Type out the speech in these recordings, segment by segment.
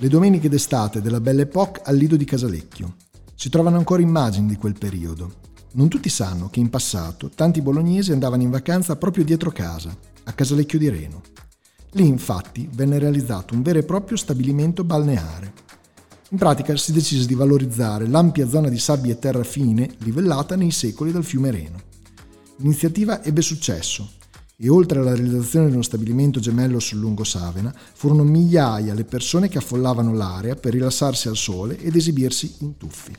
Le domeniche d'estate della Belle Époque al Lido di Casalecchio. Si trovano ancora immagini di quel periodo. Non tutti sanno che in passato tanti bolognesi andavano in vacanza proprio dietro casa, a Casalecchio di Reno. Lì infatti venne realizzato un vero e proprio stabilimento balneare. In pratica si decise di valorizzare l'ampia zona di sabbia e terra fine livellata nei secoli dal fiume Reno. L'iniziativa ebbe successo e oltre alla realizzazione di uno stabilimento gemello sul lungo Savena, furono migliaia le persone che affollavano l'area per rilassarsi al sole ed esibirsi in tuffi.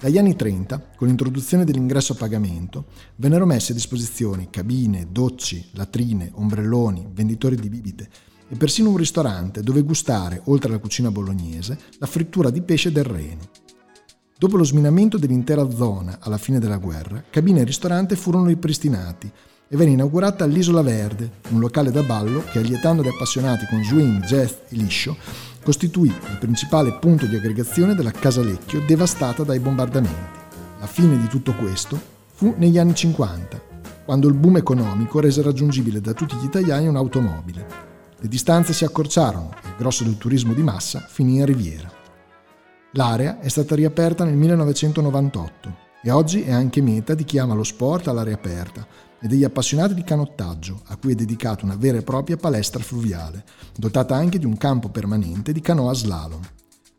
Dagli anni 30, con l'introduzione dell'ingresso a pagamento, vennero messe a disposizione cabine, docci, latrine, ombrelloni, venditori di bibite e persino un ristorante dove gustare, oltre alla cucina bolognese, la frittura di pesce del Reno. Dopo lo sminamento dell'intera zona alla fine della guerra, cabine e ristorante furono ripristinati e venne inaugurata l'Isola Verde, un locale da ballo che, allietando gli appassionati con swing, jazz e liscio, costituì il principale punto di aggregazione della Casalecchio devastata dai bombardamenti. La fine di tutto questo fu negli anni 50, quando il boom economico rese raggiungibile da tutti gli italiani un'automobile. Le distanze si accorciarono e il grosso del turismo di massa finì in riviera. L'area è stata riaperta nel 1998 e oggi è anche meta di chi ama lo sport all'aria aperta e degli appassionati di canottaggio, a cui è dedicata una vera e propria palestra fluviale, dotata anche di un campo permanente di canoa slalom.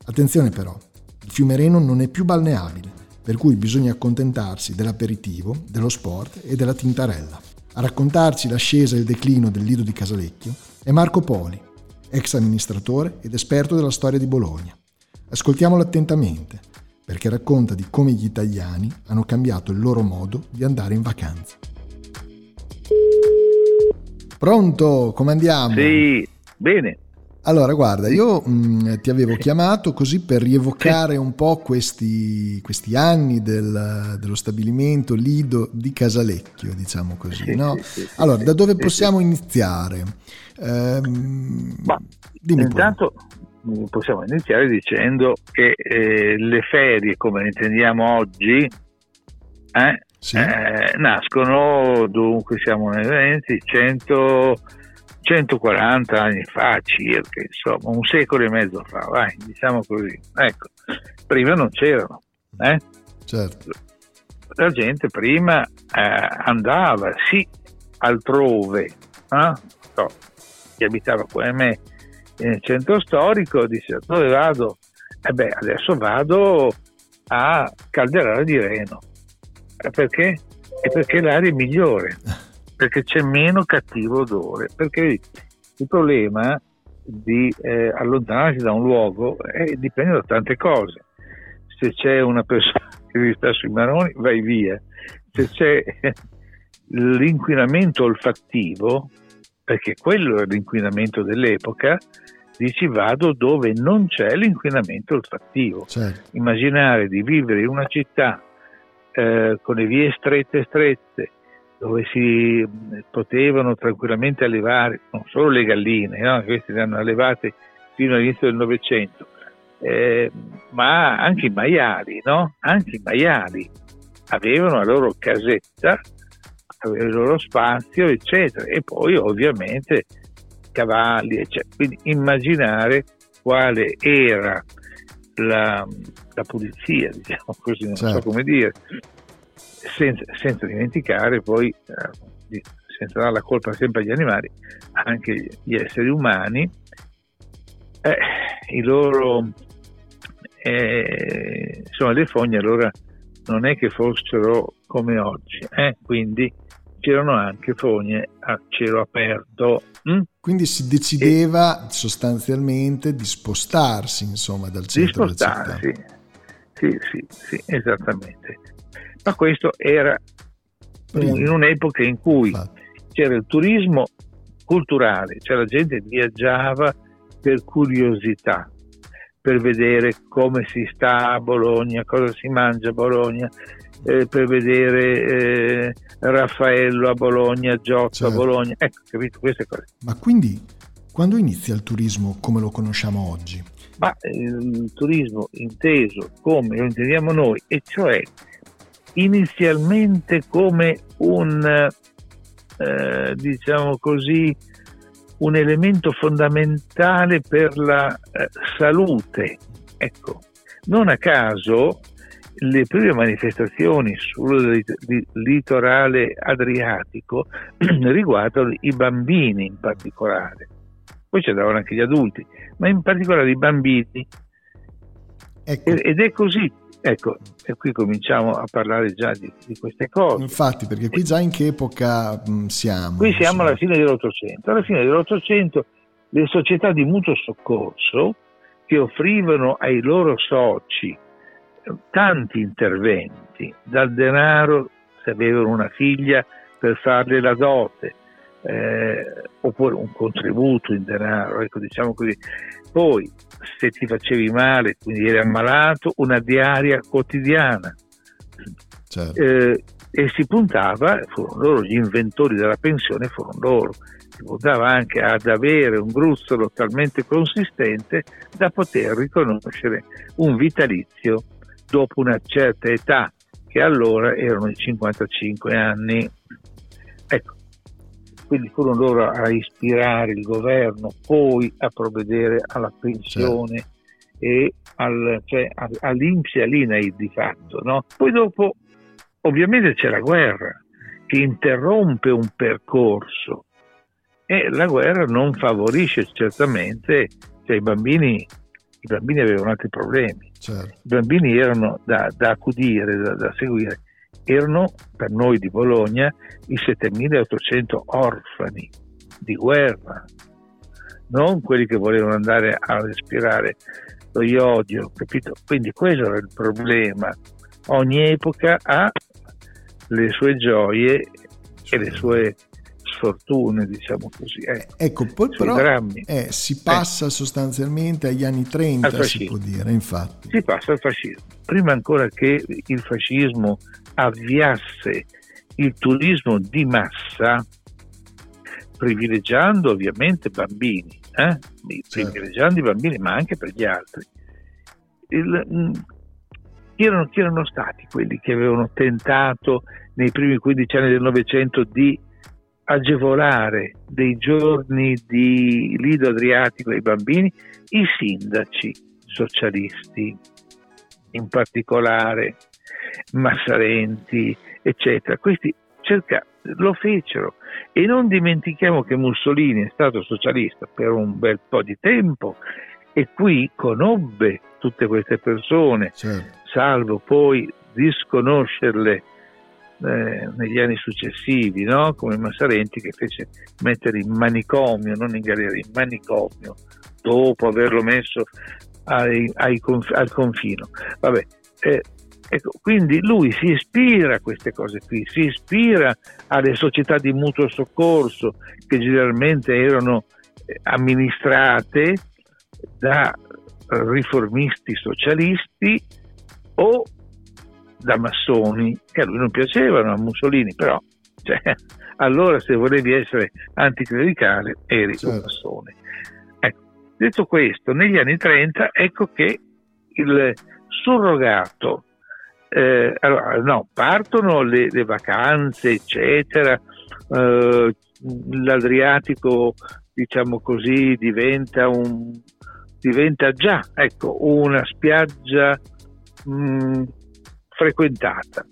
Attenzione però, il fiume Reno non è più balneabile, per cui bisogna accontentarsi dell'aperitivo, dello sport e della tintarella. A raccontarci l'ascesa e il declino del Lido di Casalecchio è Marco Poli, ex amministratore ed esperto della storia di Bologna. Ascoltiamolo attentamente, perché racconta di come gli italiani hanno cambiato il loro modo di andare in vacanza. Pronto? Come andiamo? Sì, bene. Allora, guarda, io mh, mm, ti avevo chiamato così per rievocare un po' questi, questi anni del, dello stabilimento Lido di Casalecchio, diciamo così, no? Allora, da dove possiamo iniziare? Ehm, Ma, intanto, possiamo iniziare dicendo che eh, le ferie come le intendiamo oggi eh, sì. eh, nascono dunque siamo nel 20 100, 140 anni fa circa insomma un secolo e mezzo fa vai diciamo così ecco prima non c'erano eh? certo. la gente prima eh, andava sì altrove eh? so, chi abitava come me nel centro storico, disse dove vado? E eh beh, adesso vado a Calderare di Reno. E perché? E perché l'aria è migliore, perché c'è meno cattivo odore, perché il problema di eh, allontanarsi da un luogo eh, dipende da tante cose. Se c'è una persona che vi sta sui maroni, vai via. Se c'è l'inquinamento olfattivo, perché quello è l'inquinamento dell'epoca, dici vado dove non c'è l'inquinamento olfattivo. Certo. Immaginare di vivere in una città eh, con le vie strette strette, dove si potevano tranquillamente allevare non solo le galline, no? queste le hanno allevate fino all'inizio del Novecento, eh, ma anche i maiali, no? anche i maiali avevano la loro casetta avere il loro spazio, eccetera. E poi ovviamente cavalli, eccetera. Quindi immaginare quale era la, la pulizia, diciamo così, non certo. so come dire, senza, senza dimenticare poi, eh, senza dare la colpa sempre agli animali, anche gli esseri umani, eh, i loro, eh, insomma, le fogne allora non è che fossero come oggi, eh? quindi c'erano anche fogne a cielo aperto. Mm? Quindi si decideva e, sostanzialmente di spostarsi insomma dal centro di spostarsi. Sì, sì, sì, esattamente. Ma questo era Prima. in un'epoca in cui Infatti. c'era il turismo culturale, cioè la gente viaggiava per curiosità, per vedere come si sta a Bologna, cosa si mangia a Bologna, eh, per vedere eh, Raffaello a Bologna, Giotto certo. a Bologna, ecco, capito queste cose. Ma quindi quando inizia il turismo come lo conosciamo oggi? Ma il turismo inteso come lo intendiamo noi, e cioè inizialmente come un, eh, diciamo così, un elemento fondamentale per la eh, salute. Ecco, non a caso le prime manifestazioni sul litorale adriatico riguardano i bambini in particolare. Poi c'erano anche gli adulti, ma in particolare i bambini. Ecco. Ed è così Ecco, e qui cominciamo a parlare già di, di, queste cose. Infatti, perché qui già in che epoca mh, siamo? Qui siamo alla fine dell'Ottocento. Alla fine dell'Ottocento le società di mutuo soccorso che offrivano ai loro soci tanti interventi, dal denaro se avevano una figlia per farle la dote, eh, oppure un contributo in denaro, ecco diciamo così. Poi se ti facevi male, quindi eri ammalato, una diaria quotidiana. Certo. Eh, e si puntava, furono loro gli inventori della pensione, furono loro, si puntava anche ad avere un gruzzolo talmente consistente da poter riconoscere un vitalizio dopo una certa età, che allora erano i 55 anni. Ecco, quindi furono loro a ispirare il governo poi a provvedere alla pensione certo. e al, cioè, all'Inps e all'INAI di fatto. No? Poi dopo ovviamente c'è la guerra che interrompe un percorso e la guerra non favorisce certamente, cioè i bambini, i bambini avevano altri problemi, certo. i bambini erano da, da accudire, da, da seguire erano per noi di Bologna i 7800 orfani di guerra, non quelli che volevano andare a respirare lo iodio, capito? Quindi questo era il problema. Ogni epoca ha le sue gioie e le sue sfortune, diciamo così. Eh. Ecco, poi però eh, si passa eh. sostanzialmente agli anni 30, si può dire, infatti. Si passa al fascismo. Prima ancora che il fascismo avviasse il turismo di massa, privilegiando ovviamente bambini, eh? certo. privilegiando i bambini, ma anche per gli altri. Il, mm, chi, erano, chi erano stati quelli che avevano tentato nei primi 15 anni del Novecento di agevolare dei giorni di lido adriatico ai bambini? I sindaci socialisti, in particolare Massarenti, eccetera. Questi cerca, lo fecero e non dimentichiamo che Mussolini è stato socialista per un bel po' di tempo e qui conobbe tutte queste persone, certo. salvo poi disconoscerle eh, negli anni successivi, no? come Massarenti che fece mettere in manicomio, non in galera, in manicomio, dopo averlo messo ai, ai conf- al confino. Vabbè, eh, Ecco, quindi lui si ispira a queste cose qui, si ispira alle società di mutuo soccorso che generalmente erano eh, amministrate da riformisti socialisti o da massoni che a lui non piacevano, a Mussolini, però cioè, allora se volevi essere anticlericale eri certo. un massone. Ecco, detto questo, negli anni 30 ecco che il surrogato eh, allora, no, partono le, le, vacanze, eccetera, eh, l'Adriatico, diciamo così, diventa, un, diventa già ecco, una spiaggia mh, mm, frequentata.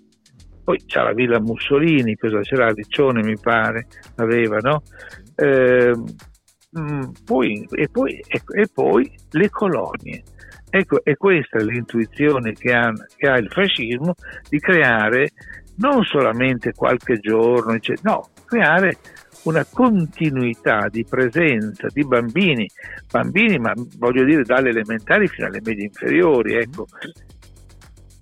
Poi c'è la Villa Mussolini, cosa c'era? Riccione mi pare, aveva, no? Eh, poi, e, poi, e, poi le colonie Ecco, e questa è l'intuizione che ha, che ha il fascismo di creare non solamente qualche giorno, no, creare una continuità di presenza di bambini, bambini ma voglio dire dalle elementari fino alle medie inferiori, ecco,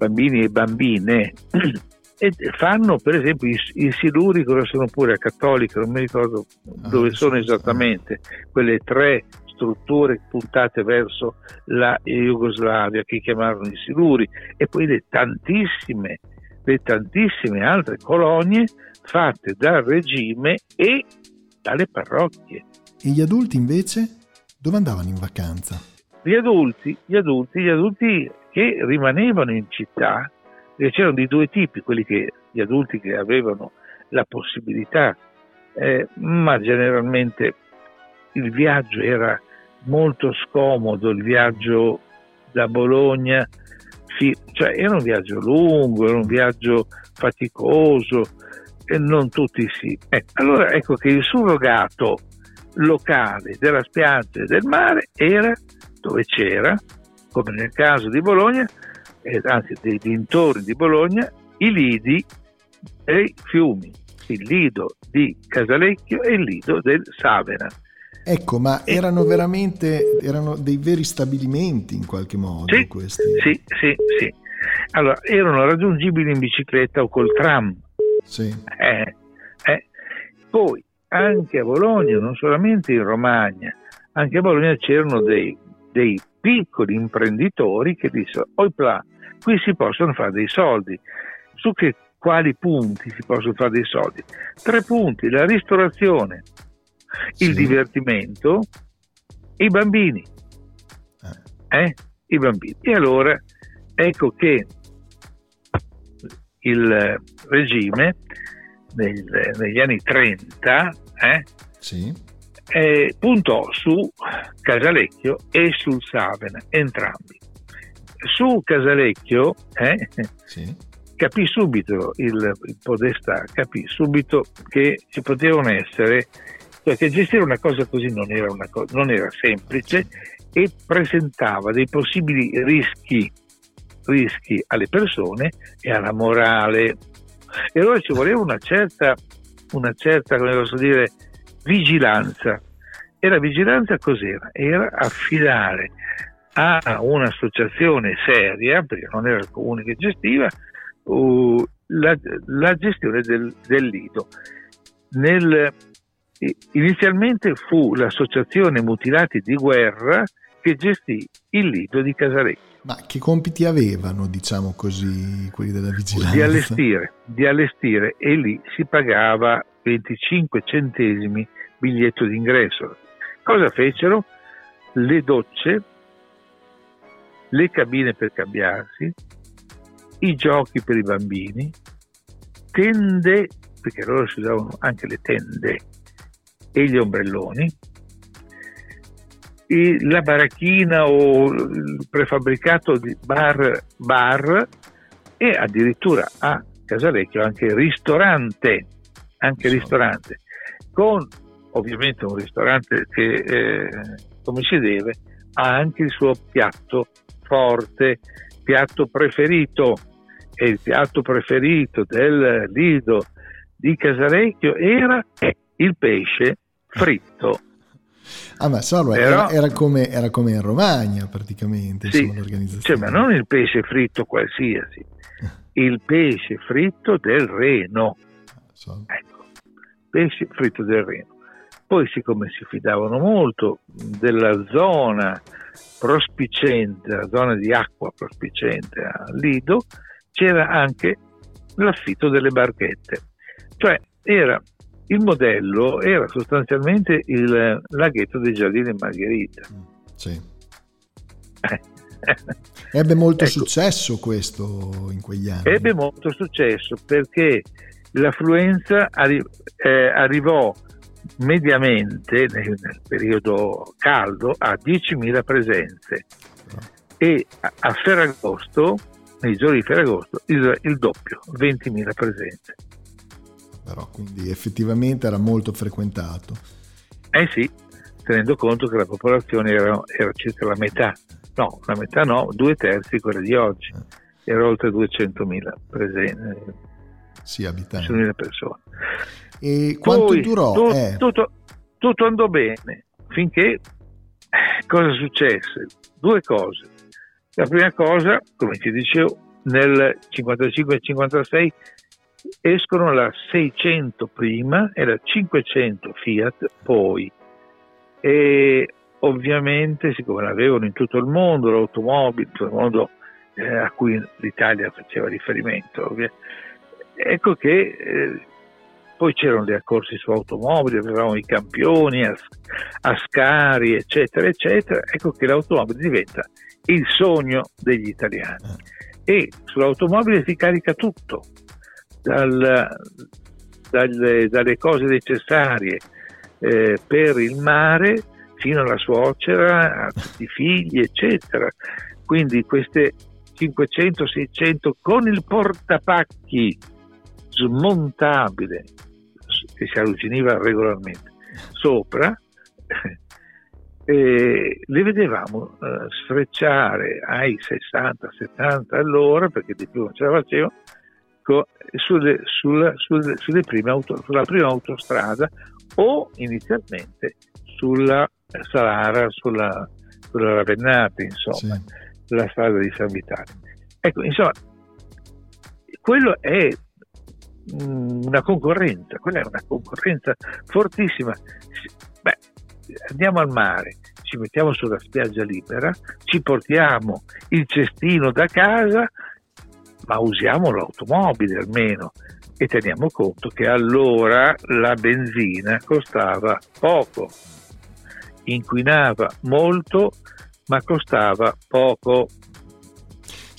bambini e bambine, e fanno per esempio i, i siluri cosa sono pure a cattolica non mi ricordo ah, dove sono esattamente quelle tre strutture puntate verso la Jugoslavia che chiamarono i siluri e poi le tantissime le tantissime altre colonie fatte dal regime e dalle parrocchie e gli adulti invece dove andavano in vacanza? Gli adulti, gli adulti, gli adulti che rimanevano in città c'erano di due tipi, quelli che, gli adulti che avevano la possibilità, eh, ma generalmente il viaggio era molto scomodo, il viaggio da Bologna, cioè era un viaggio lungo, era un viaggio faticoso e non tutti sì. Eh, allora ecco che il surrogato locale della spiaggia e del mare era dove c'era, come nel caso di Bologna, eh, anzi dei dintorni di Bologna, i lidi e i fiumi, il lido di Casalecchio e il lido del Savena. Ecco, ma erano veramente erano dei veri stabilimenti in qualche modo sì, questi? Sì, sì, sì. Allora, erano raggiungibili in bicicletta o col tram. Sì. Eh, eh. Poi, anche a Bologna, non solamente in Romagna, anche a Bologna c'erano dei, dei piccoli imprenditori che dissero, oipla, qui si possono fare dei soldi. Su che quali punti si possono fare dei soldi? Tre punti, la ristorazione, sì. il divertimento e i bambini. Eh. eh? I bambini. E allora ecco che il regime nel, negli anni 30 eh, sì. Eh, puntò su Casalecchio e sul Savena, entrambi su Casalecchio eh, sì. capì subito il, il, Podestà, capì subito che ci potevano essere, perché gestire una cosa così non era, co- non era semplice e presentava dei possibili rischi, rischi alle persone e alla morale. E allora ci voleva una certa, una certa come posso dire, vigilanza. E la vigilanza cos'era? Era affidare a un'associazione seria, perché non era il comune che gestiva, uh, la, la, gestione del, del lido. Nel, inizialmente fu l'associazione Mutilati di Guerra che gestì il lido di Casarecchio. Ma che compiti avevano, diciamo così, quelli della vigilanza? Di allestire, di allestire e lì si pagava 25 centesimi biglietto d'ingresso. Cosa fecero? Le docce le cabine per cambiarsi, i giochi per i bambini, tende, perché loro si usavano anche le tende e gli ombrelloni, la baracchina o il prefabbricato di bar, bar e addirittura a Casalecchio anche ristorante, anche ristorante, con ovviamente un ristorante che eh, come si deve ha anche il suo piatto forte, piatto preferito e il piatto preferito del Lido di Casarecchio era il pesce fritto. Ah, ma Però, era, era, come, era, come, in Romagna praticamente sì, insomma, l'organizzazione. Cioè, ma non il pesce fritto qualsiasi, il pesce fritto del Reno. Ecco, pesce fritto del Reno. Poi, siccome si fidavano molto della zona prospicente, la zona di acqua prospicente a Lido, c'era anche l'affitto delle barchette. Cioè era il modello era sostanzialmente il laghetto dei giardini Margherita. Mm, sì. Ebbe molto ecco, successo questo in quegli anni. Ebbe molto successo perché l'affluenza arri- eh, arrivò mediamente nel, nel periodo caldo a 10.000 presenze e a, a Ferragosto, nei giorni di Ferragosto, il, il doppio, 20.000 presenze. Però quindi effettivamente era molto frequentato. Eh sì, tenendo conto che la popolazione era, era circa la metà, no, la metà no, due terzi quella di oggi, eh. era oltre 200.000 presenze. Sì, abitanti. 200.000 persone. E quanto Poi, durò? Tu, eh. tutto, tutto andò bene, finché cosa successe? Due cose. La prima cosa, come ti dicevo, nel 55 56 escono la 600 prima e la 500 Fiat poi. E ovviamente, siccome l'avevano in tutto il mondo, l'automobile, tutto il mondo eh, a cui l'Italia faceva riferimento, ovvia, ecco che eh, poi c'erano le accorsi su automobili, avevamo i campioni, Ascari, eccetera, eccetera, ecco che l'automobile diventa il sogno degli italiani. E sull'automobile si carica tutto, dal, dalle, dalle, cose necessarie eh, per il mare fino alla suocera, a tutti i figli, eccetera. Quindi queste 500-600 con il portapacchi smontabile che si arruginiva regolarmente sopra le vedevamo eh, sfrecciare ai 60-70 all'ora perché di più non ce la facevano sulle, sulla, sulle, sulle prime auto, sulla prima autostrada o inizialmente sulla Salara, sulla, sulla Ravennate, insomma, sì. la strada di San Vitale. Ecco, insomma, quello è una concorrenza, quella è una concorrenza fortissima. Beh, andiamo al mare, ci mettiamo sulla spiaggia libera, ci portiamo il cestino da casa, ma usiamo l'automobile almeno e teniamo conto che allora la benzina costava poco, inquinava molto, ma costava poco.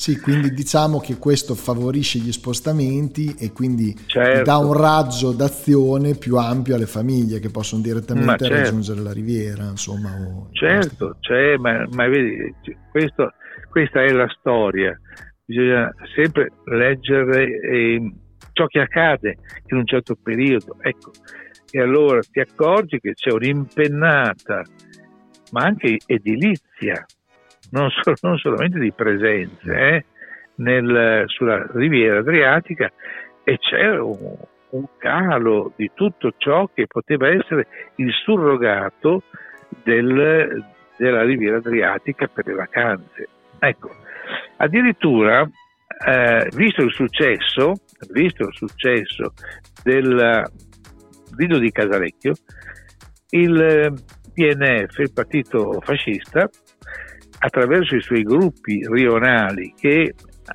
Sì, quindi diciamo che questo favorisce gli spostamenti e quindi certo. dà un raggio d'azione più ampio alle famiglie che possono direttamente certo. raggiungere la riviera. Insomma, certo, c'è, ma, ma vedi, questo, questa è la storia. Bisogna sempre leggere eh, ciò che accade in un certo periodo. Ecco, e allora ti accorgi che c'è un'impennata, ma anche edilizia non, so, non solamente di presenze, eh, nel, sulla riviera adriatica e c'è un, un, calo di tutto ciò che poteva essere il surrogato del, della riviera adriatica per le vacanze. Ecco, addirittura, eh, visto il successo, visto il successo del Lido di Casalecchio, il PNF, il partito fascista, attraverso i suoi gruppi rionali che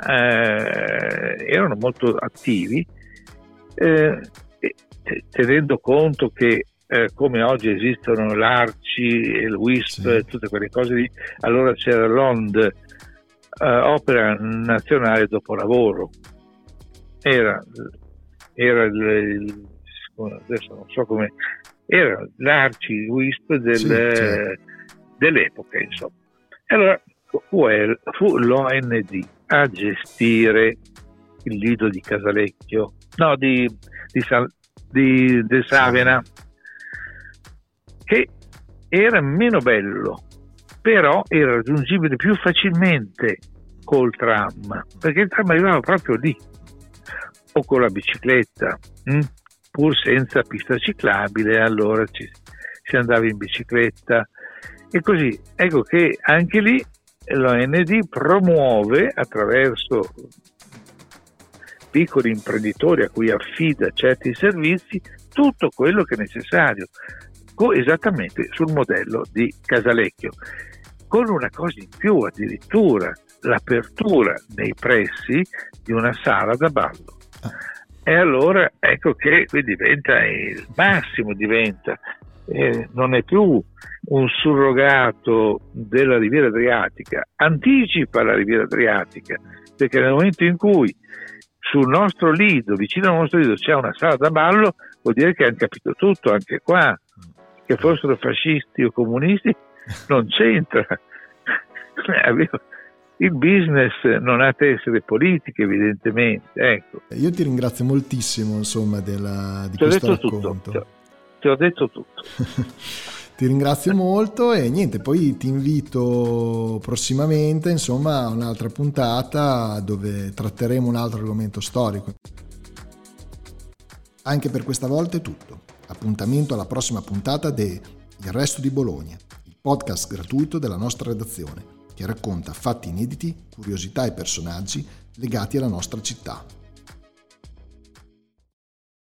eh, erano molto attivi, eh, tenendo conto che eh, come oggi esistono l'ARCI, il WISP, sì. tutte quelle cose lì, allora c'era l'OND, eh, Opera Nazionale Dopo Lavoro. Era, era il, il, adesso non so come, era l'ARCI, il WISP del, sì, certo. dell'epoca, insomma. E allora fu, l'OND a gestire il lido di Casalecchio, no, di, di, di, di Savena, che era meno bello, però era raggiungibile più facilmente col tram, perché il tram arrivava proprio lì, o con la bicicletta, mh? Hm? pur senza pista ciclabile, allora ci, si andava in bicicletta e così ecco che anche lì l'OND promuove attraverso piccoli imprenditori a cui affida certi servizi tutto quello che è necessario, esattamente sul modello di Casalecchio, con una cosa in più addirittura, l'apertura nei pressi di una sala da ballo. E allora ecco che qui diventa il massimo, diventa eh, non è più un surrogato della riviera adriatica, anticipa la riviera adriatica, perché nel momento in cui sul nostro lido, vicino al nostro lido, c'è una sala da ballo, vuol dire che hanno capito tutto anche qua, che fossero fascisti o comunisti, non c'entra. Il business non ha tessere politiche, evidentemente. Ecco. Io ti ringrazio moltissimo, insomma, della, di Ti questo racconto. Tutto ti ho detto tutto. ti ringrazio molto e niente, poi ti invito prossimamente insomma a un'altra puntata dove tratteremo un altro argomento storico. Anche per questa volta è tutto. Appuntamento alla prossima puntata de Il Resto di Bologna, il podcast gratuito della nostra redazione che racconta fatti inediti, curiosità e personaggi legati alla nostra città.